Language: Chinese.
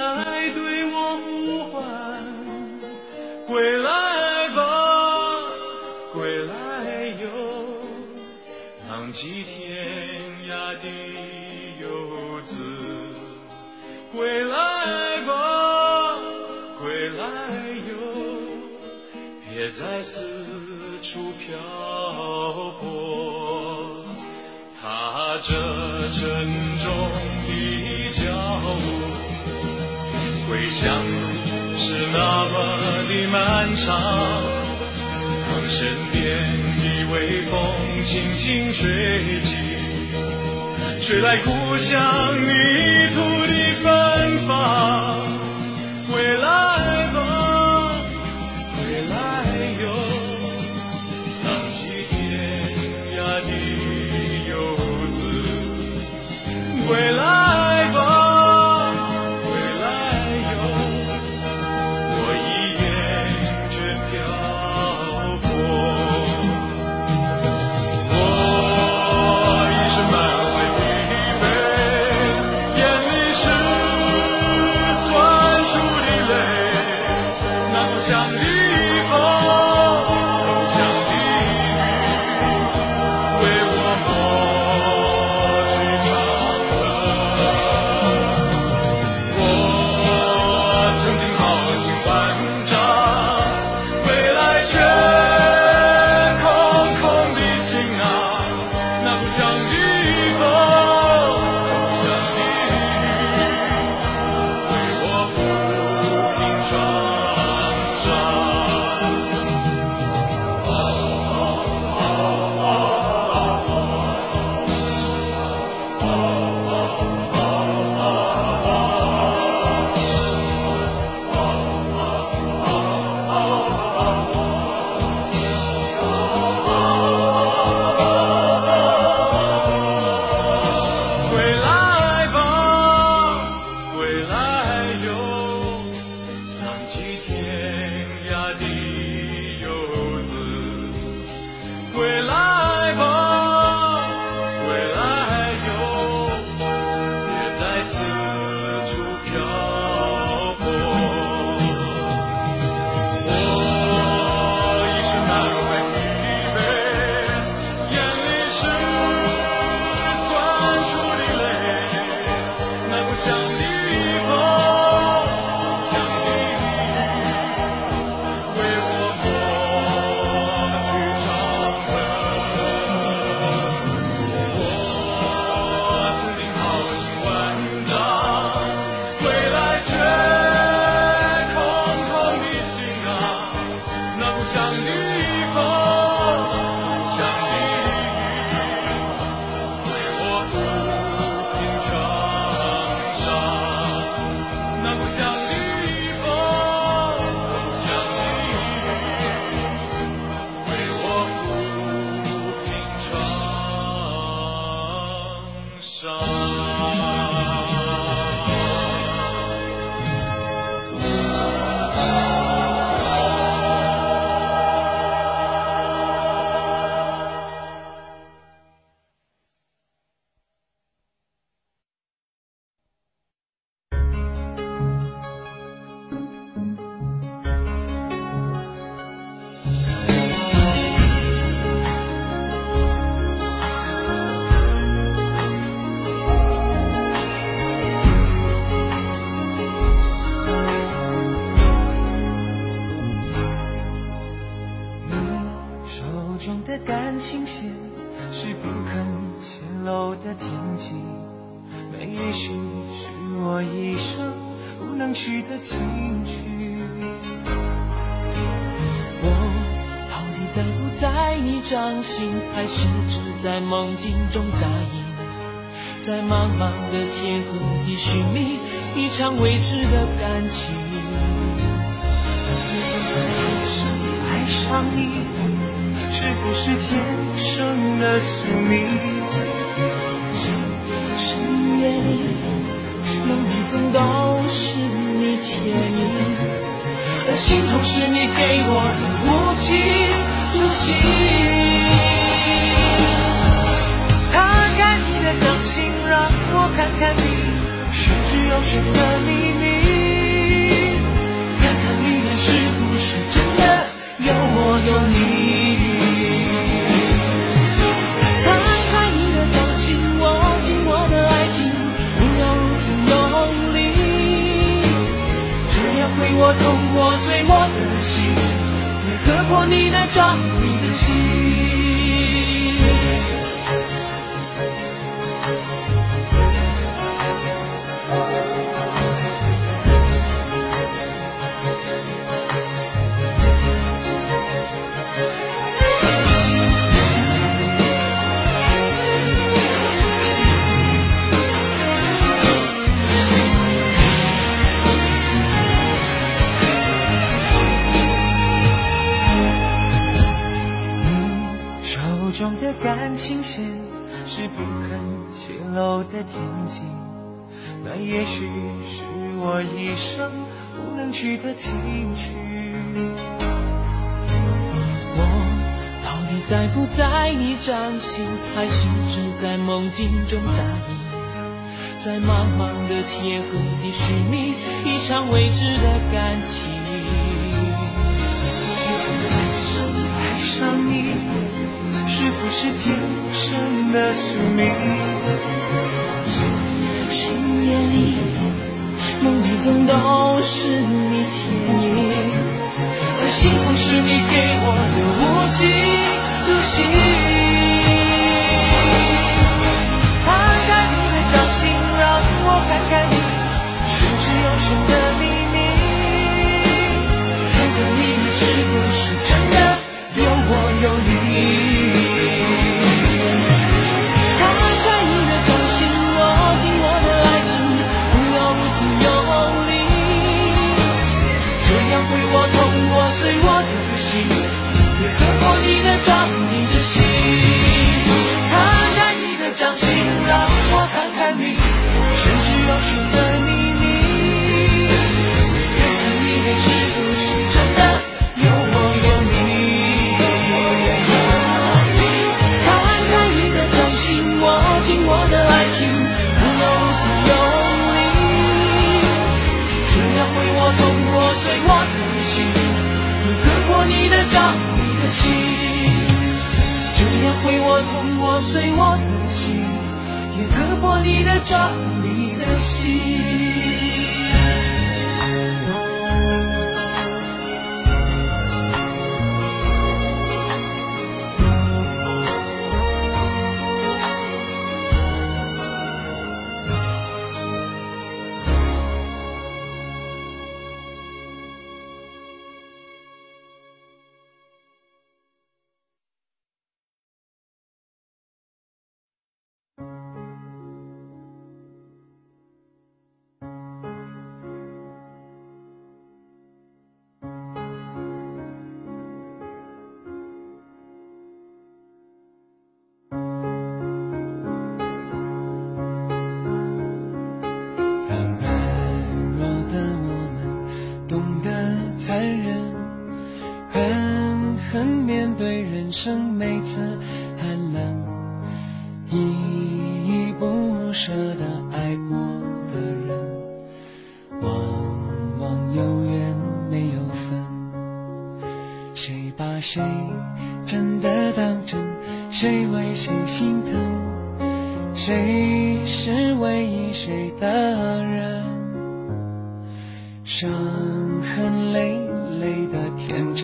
爱对我呼唤，归来吧，归来哟，浪迹天涯的游子，归来吧，归来哟，别再四处漂泊，踏着沉重的脚步。归乡路是那么的漫长，当身边的微风轻轻吹起，吹来故乡泥土的芬芳。归来 song. 去的禁区。我到底在不在你掌心，还是只在梦境中扎营？在茫茫的天河里寻觅一场未知的感情。爱上你，是不是天生的宿命？心痛是你给我的无情无情，打开你的掌心，让我看看你，水之有水的秘密，看看里面是不是真的有我有你。你那张你的心。的天际，那也许是我一生不能去的禁区。我到底在不在你掌心，还是只在梦境中扎营？在茫茫的天和地寻觅一场未知的感情。爱上爱上你。是不是天生的宿命？夜里，梦里总都是你倩影，而幸福是你给我的无期独行。摊开你的掌心，让我看看你玄之又玄碎我的心，也割破你的掌，你的心。生每次寒冷，依依不舍的爱过的人，往往有缘没有分。谁把谁真的当真？谁为谁心疼？谁是唯一谁的人？伤痕累累的天真。